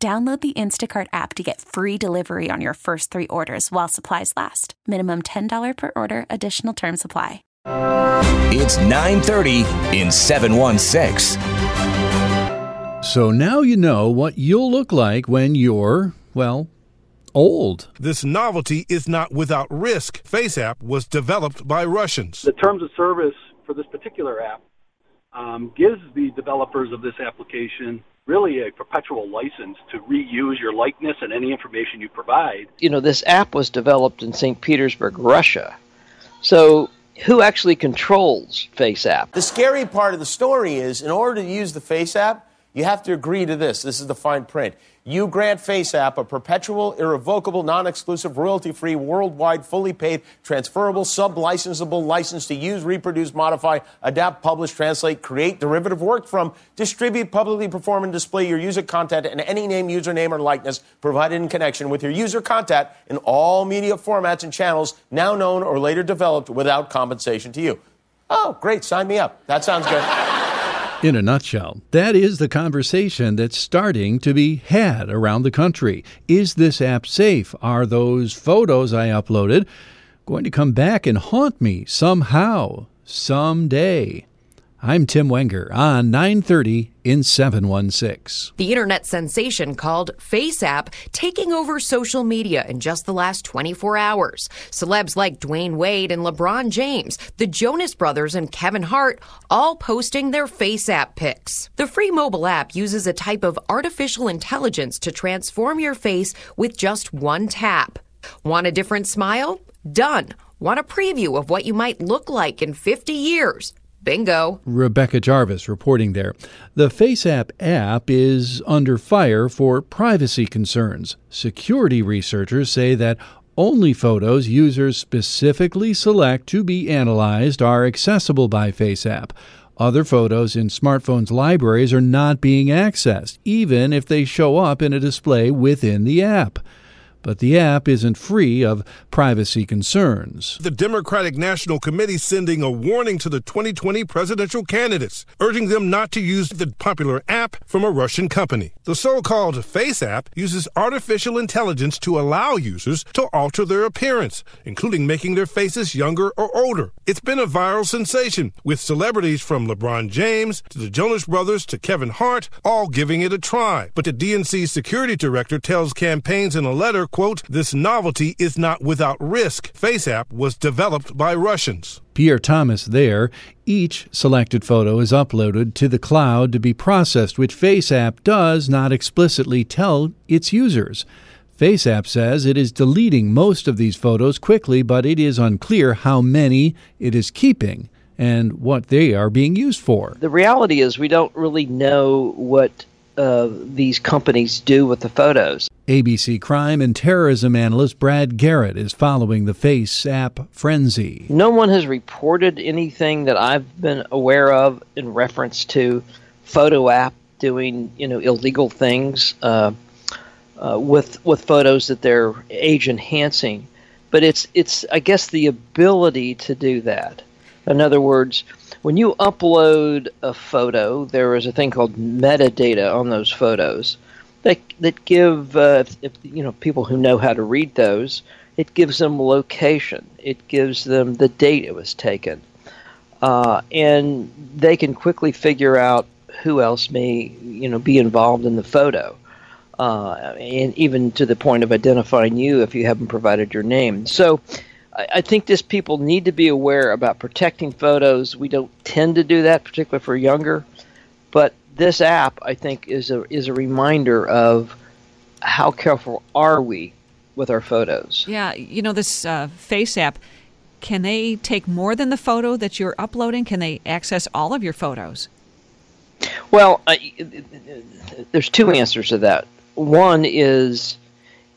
Download the Instacart app to get free delivery on your first three orders while supplies last. Minimum $10 per order, additional term supply. It's 930 in 716. So now you know what you'll look like when you're, well, old. This novelty is not without risk. FaceApp was developed by Russians. The terms of service for this particular app um, gives the developers of this application really a perpetual license to reuse your likeness and any information you provide. You know, this app was developed in St. Petersburg, Russia. So, who actually controls FaceApp? The scary part of the story is in order to use the FaceApp, you have to agree to this. This is the fine print. You grant FaceApp a perpetual, irrevocable, non exclusive, royalty free, worldwide, fully paid, transferable, sub licensable license to use, reproduce, modify, adapt, publish, translate, create derivative work from, distribute, publicly perform, and display your user content and any name, username, or likeness provided in connection with your user content in all media formats and channels now known or later developed without compensation to you. Oh, great. Sign me up. That sounds good. In a nutshell, that is the conversation that's starting to be had around the country. Is this app safe? Are those photos I uploaded going to come back and haunt me somehow, someday? I'm Tim Wenger on 930 in 716. The internet sensation called FaceApp taking over social media in just the last 24 hours. Celebs like Dwyane Wade and LeBron James, the Jonas Brothers, and Kevin Hart all posting their FaceApp pics. The free mobile app uses a type of artificial intelligence to transform your face with just one tap. Want a different smile? Done. Want a preview of what you might look like in 50 years? Bingo. Rebecca Jarvis reporting there. The FaceApp app is under fire for privacy concerns. Security researchers say that only photos users specifically select to be analyzed are accessible by FaceApp. Other photos in smartphones' libraries are not being accessed, even if they show up in a display within the app but the app isn't free of privacy concerns. The Democratic National Committee sending a warning to the 2020 presidential candidates, urging them not to use the popular app from a Russian company. The so called Face app uses artificial intelligence to allow users to alter their appearance, including making their faces younger or older. It's been a viral sensation, with celebrities from LeBron James to the Jonas Brothers to Kevin Hart all giving it a try. But the DNC security director tells campaigns in a letter, quote, this novelty is not without risk. FaceApp was developed by Russians. Pierre Thomas there. Each selected photo is uploaded to the cloud to be processed, which FaceApp does not explicitly tell its users. FaceApp says it is deleting most of these photos quickly, but it is unclear how many it is keeping and what they are being used for. The reality is, we don't really know what uh, these companies do with the photos. ABC crime and terrorism analyst Brad Garrett is following the FACE app frenzy. No one has reported anything that I've been aware of in reference to photo app doing you know illegal things. Uh, uh, with with photos that they're age enhancing, but it's it's I guess the ability to do that. In other words, when you upload a photo, there is a thing called metadata on those photos that that give uh, if, you know people who know how to read those. It gives them location. It gives them the date it was taken, uh, and they can quickly figure out who else may you know be involved in the photo uh, and even to the point of identifying you if you haven't provided your name. So I, I think this people need to be aware about protecting photos. We don't tend to do that, particularly for younger, but this app I think is a is a reminder of how careful are we with our photos. Yeah, you know this uh, Face app. Can they take more than the photo that you're uploading? Can they access all of your photos? Well, there's two answers to that one is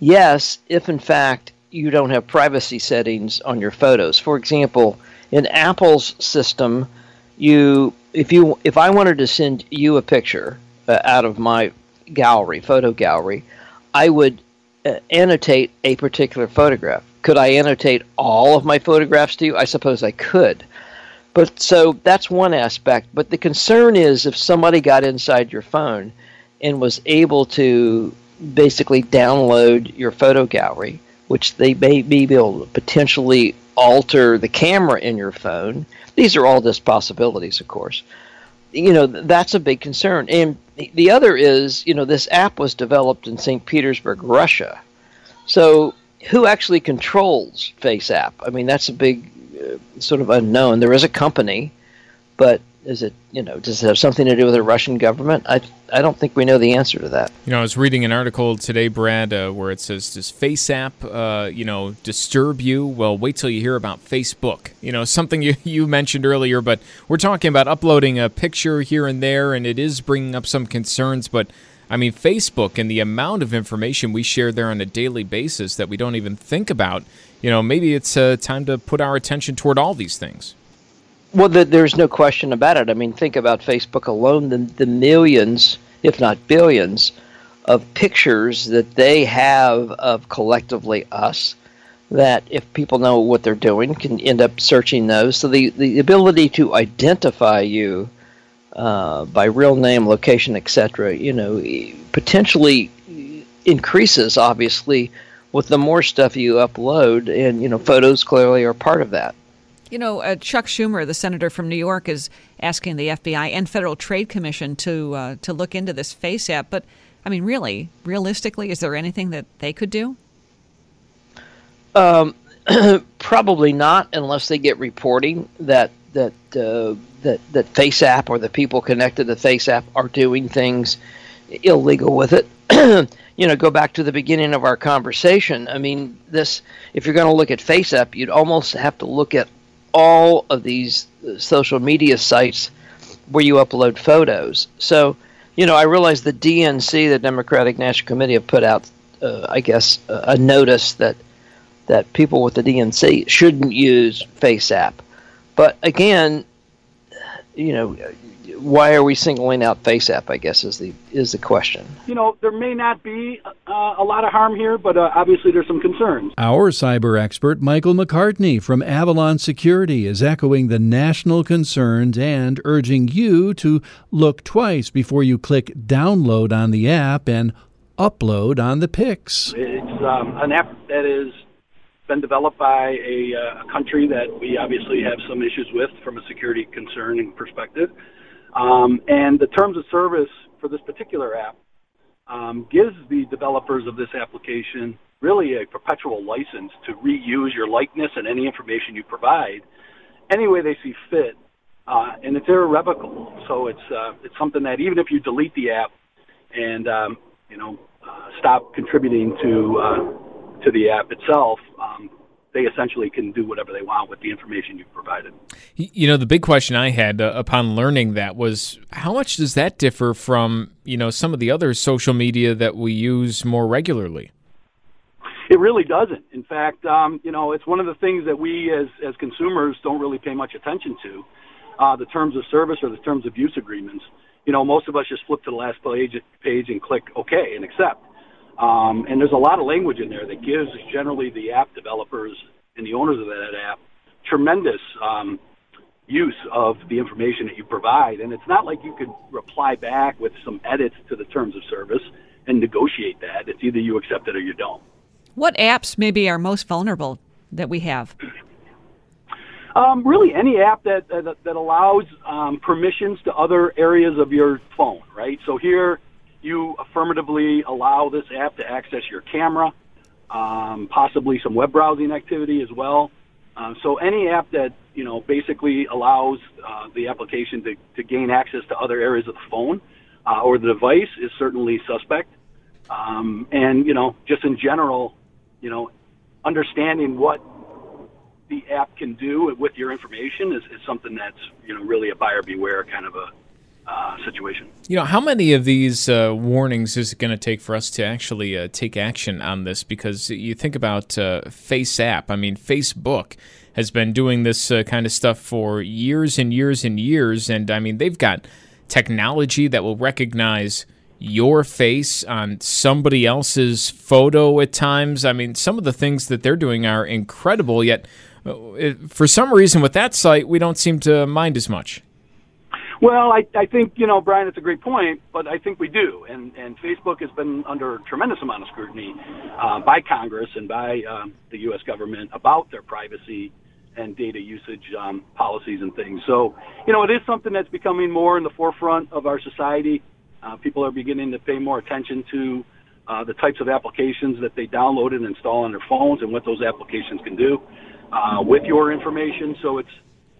yes, if in fact you don't have privacy settings on your photos. For example, in Apple's system, you if you if I wanted to send you a picture uh, out of my gallery, photo gallery, I would uh, annotate a particular photograph. Could I annotate all of my photographs to you? I suppose I could. But so that's one aspect. But the concern is if somebody got inside your phone and was able to basically download your photo gallery, which they may be able to potentially alter the camera in your phone. These are all just possibilities, of course. You know, that's a big concern. And the other is, you know, this app was developed in St. Petersburg, Russia. So who actually controls FaceApp? I mean, that's a big uh, sort of unknown. There is a company, but is it you know does it have something to do with the Russian government? I I don't think we know the answer to that. You know, I was reading an article today, Brad, uh, where it says, "Does FaceApp, uh, you know, disturb you?" Well, wait till you hear about Facebook. You know, something you you mentioned earlier, but we're talking about uploading a picture here and there, and it is bringing up some concerns, but. I mean, Facebook and the amount of information we share there on a daily basis that we don't even think about, you know, maybe it's uh, time to put our attention toward all these things. Well, the, there's no question about it. I mean, think about Facebook alone, the, the millions, if not billions, of pictures that they have of collectively us that if people know what they're doing can end up searching those so the, the ability to identify you uh, by real name location etc you know potentially increases obviously with the more stuff you upload and you know photos clearly are part of that you know, uh, Chuck Schumer, the senator from New York, is asking the FBI and Federal Trade Commission to uh, to look into this Face app. But I mean, really, realistically, is there anything that they could do? Um, probably not, unless they get reporting that that uh, that that Face app or the people connected to Face app are doing things illegal with it. you know, go back to the beginning of our conversation. I mean, this if you're going to look at Face app, you'd almost have to look at all of these social media sites where you upload photos. So, you know, I realize the DNC, the Democratic National Committee, have put out, uh, I guess, a notice that that people with the DNC shouldn't use FaceApp. But again, you know, why are we singling out FaceApp? I guess is the is the question. You know, there may not be uh, a lot of harm here, but uh, obviously there's some concerns. Our cyber expert Michael McCartney from Avalon Security is echoing the national concerns and urging you to look twice before you click download on the app and upload on the pics. It's um, an app that is been developed by a, uh, a country that we obviously have some issues with from a security concern and perspective. Um, and the terms of service for this particular app um, gives the developers of this application really a perpetual license to reuse your likeness and any information you provide any way they see fit. Uh, and it's irrevocable. So it's uh, it's something that even if you delete the app and um, you know uh, stop contributing to uh, to the app itself, um, they essentially can do whatever they want with the information you've provided. You know, the big question I had uh, upon learning that was how much does that differ from, you know, some of the other social media that we use more regularly? It really doesn't. In fact, um, you know, it's one of the things that we as, as consumers don't really pay much attention to. Uh, the terms of service or the terms of use agreements. You know, most of us just flip to the last page, page and click OK and accept. Um, and there's a lot of language in there that gives generally the app developers and the owners of that app tremendous um, use of the information that you provide. And it's not like you could reply back with some edits to the terms of service and negotiate that. It's either you accept it or you don't. What apps maybe are most vulnerable that we have? Um, really, any app that that, that allows um, permissions to other areas of your phone, right? So here, you affirmatively allow this app to access your camera, um, possibly some web browsing activity as well. Uh, so any app that you know basically allows uh, the application to, to gain access to other areas of the phone uh, or the device is certainly suspect. Um, and you know, just in general, you know, understanding what the app can do with your information is, is something that's you know really a buyer beware kind of a uh, situation. You know, how many of these uh, warnings is it going to take for us to actually uh, take action on this? Because you think about uh, FaceApp. I mean, Facebook has been doing this uh, kind of stuff for years and years and years, and I mean, they've got technology that will recognize your face on somebody else's photo at times. I mean, some of the things that they're doing are incredible, yet for some reason with that site, we don't seem to mind as much. Well, I, I think, you know, Brian, it's a great point, but I think we do. And, and Facebook has been under a tremendous amount of scrutiny uh, by Congress and by um, the U.S. government about their privacy and data usage um, policies and things. So, you know, it is something that's becoming more in the forefront of our society. Uh, people are beginning to pay more attention to uh, the types of applications that they download and install on their phones and what those applications can do uh, with your information. So it's,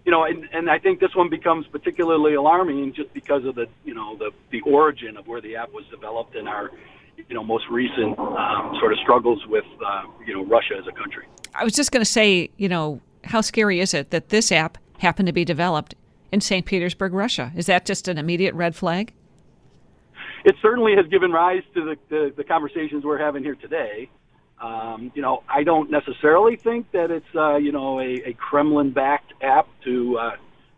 you know, and, and I think this one becomes particularly alarming just because of the, you know, the, the origin of where the app was developed and our, you know, most recent um, sort of struggles with, uh, you know, Russia as a country. I was just going to say, you know, how scary is it that this app happened to be developed in St. Petersburg, Russia? Is that just an immediate red flag? It certainly has given rise to the, the, the conversations we're having here today. Um, you know, I don't necessarily think that it's uh, you know a, a Kremlin-backed app to uh,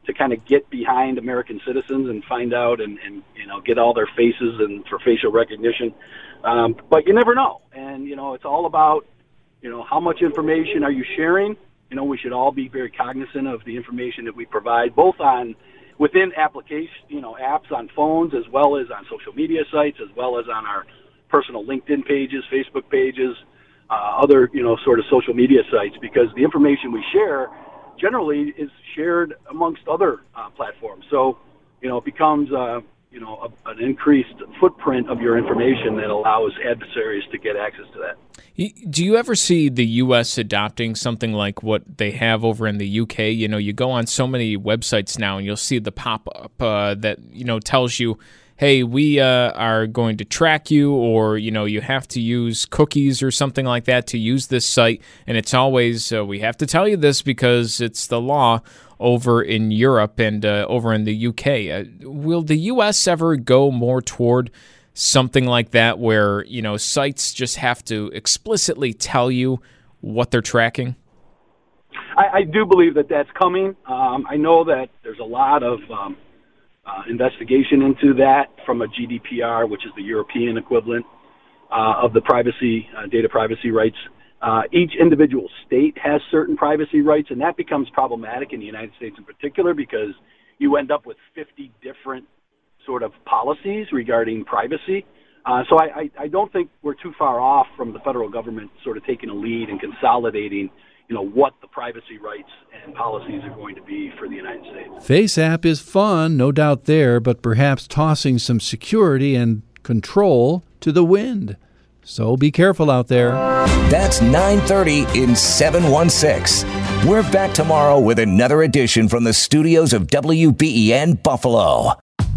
to kind of get behind American citizens and find out and, and you know get all their faces and for facial recognition. Um, but you never know, and you know it's all about you know how much information are you sharing. You know, we should all be very cognizant of the information that we provide, both on within application, you know, apps on phones as well as on social media sites, as well as on our personal LinkedIn pages, Facebook pages, uh, other you know sort of social media sites because the information we share generally is shared amongst other uh, platforms. So you know it becomes uh, you know a, an increased footprint of your information that allows adversaries to get access to that. Do you ever see the U.S. adopting something like what they have over in the U.K.? You know, you go on so many websites now, and you'll see the pop up uh, that you know tells you hey, we uh, are going to track you, or you know, you have to use cookies or something like that to use this site, and it's always uh, we have to tell you this because it's the law over in Europe and uh, over in the UK. Uh, will the US ever go more toward something like that, where you know sites just have to explicitly tell you what they're tracking? I, I do believe that that's coming. Um, I know that there's a lot of um, uh, investigation into that from a GDPR, which is the European equivalent uh, of the privacy uh, data privacy rights. Uh, each individual state has certain privacy rights, and that becomes problematic in the United States in particular because you end up with 50 different sort of policies regarding privacy. Uh, so I, I, I don't think we're too far off from the federal government sort of taking a lead and consolidating you know what the privacy rights and policies are going to be for the United States. FaceApp is fun, no doubt there, but perhaps tossing some security and control to the wind. So be careful out there. That's 9:30 in 716. We're back tomorrow with another edition from the studios of WBEN Buffalo.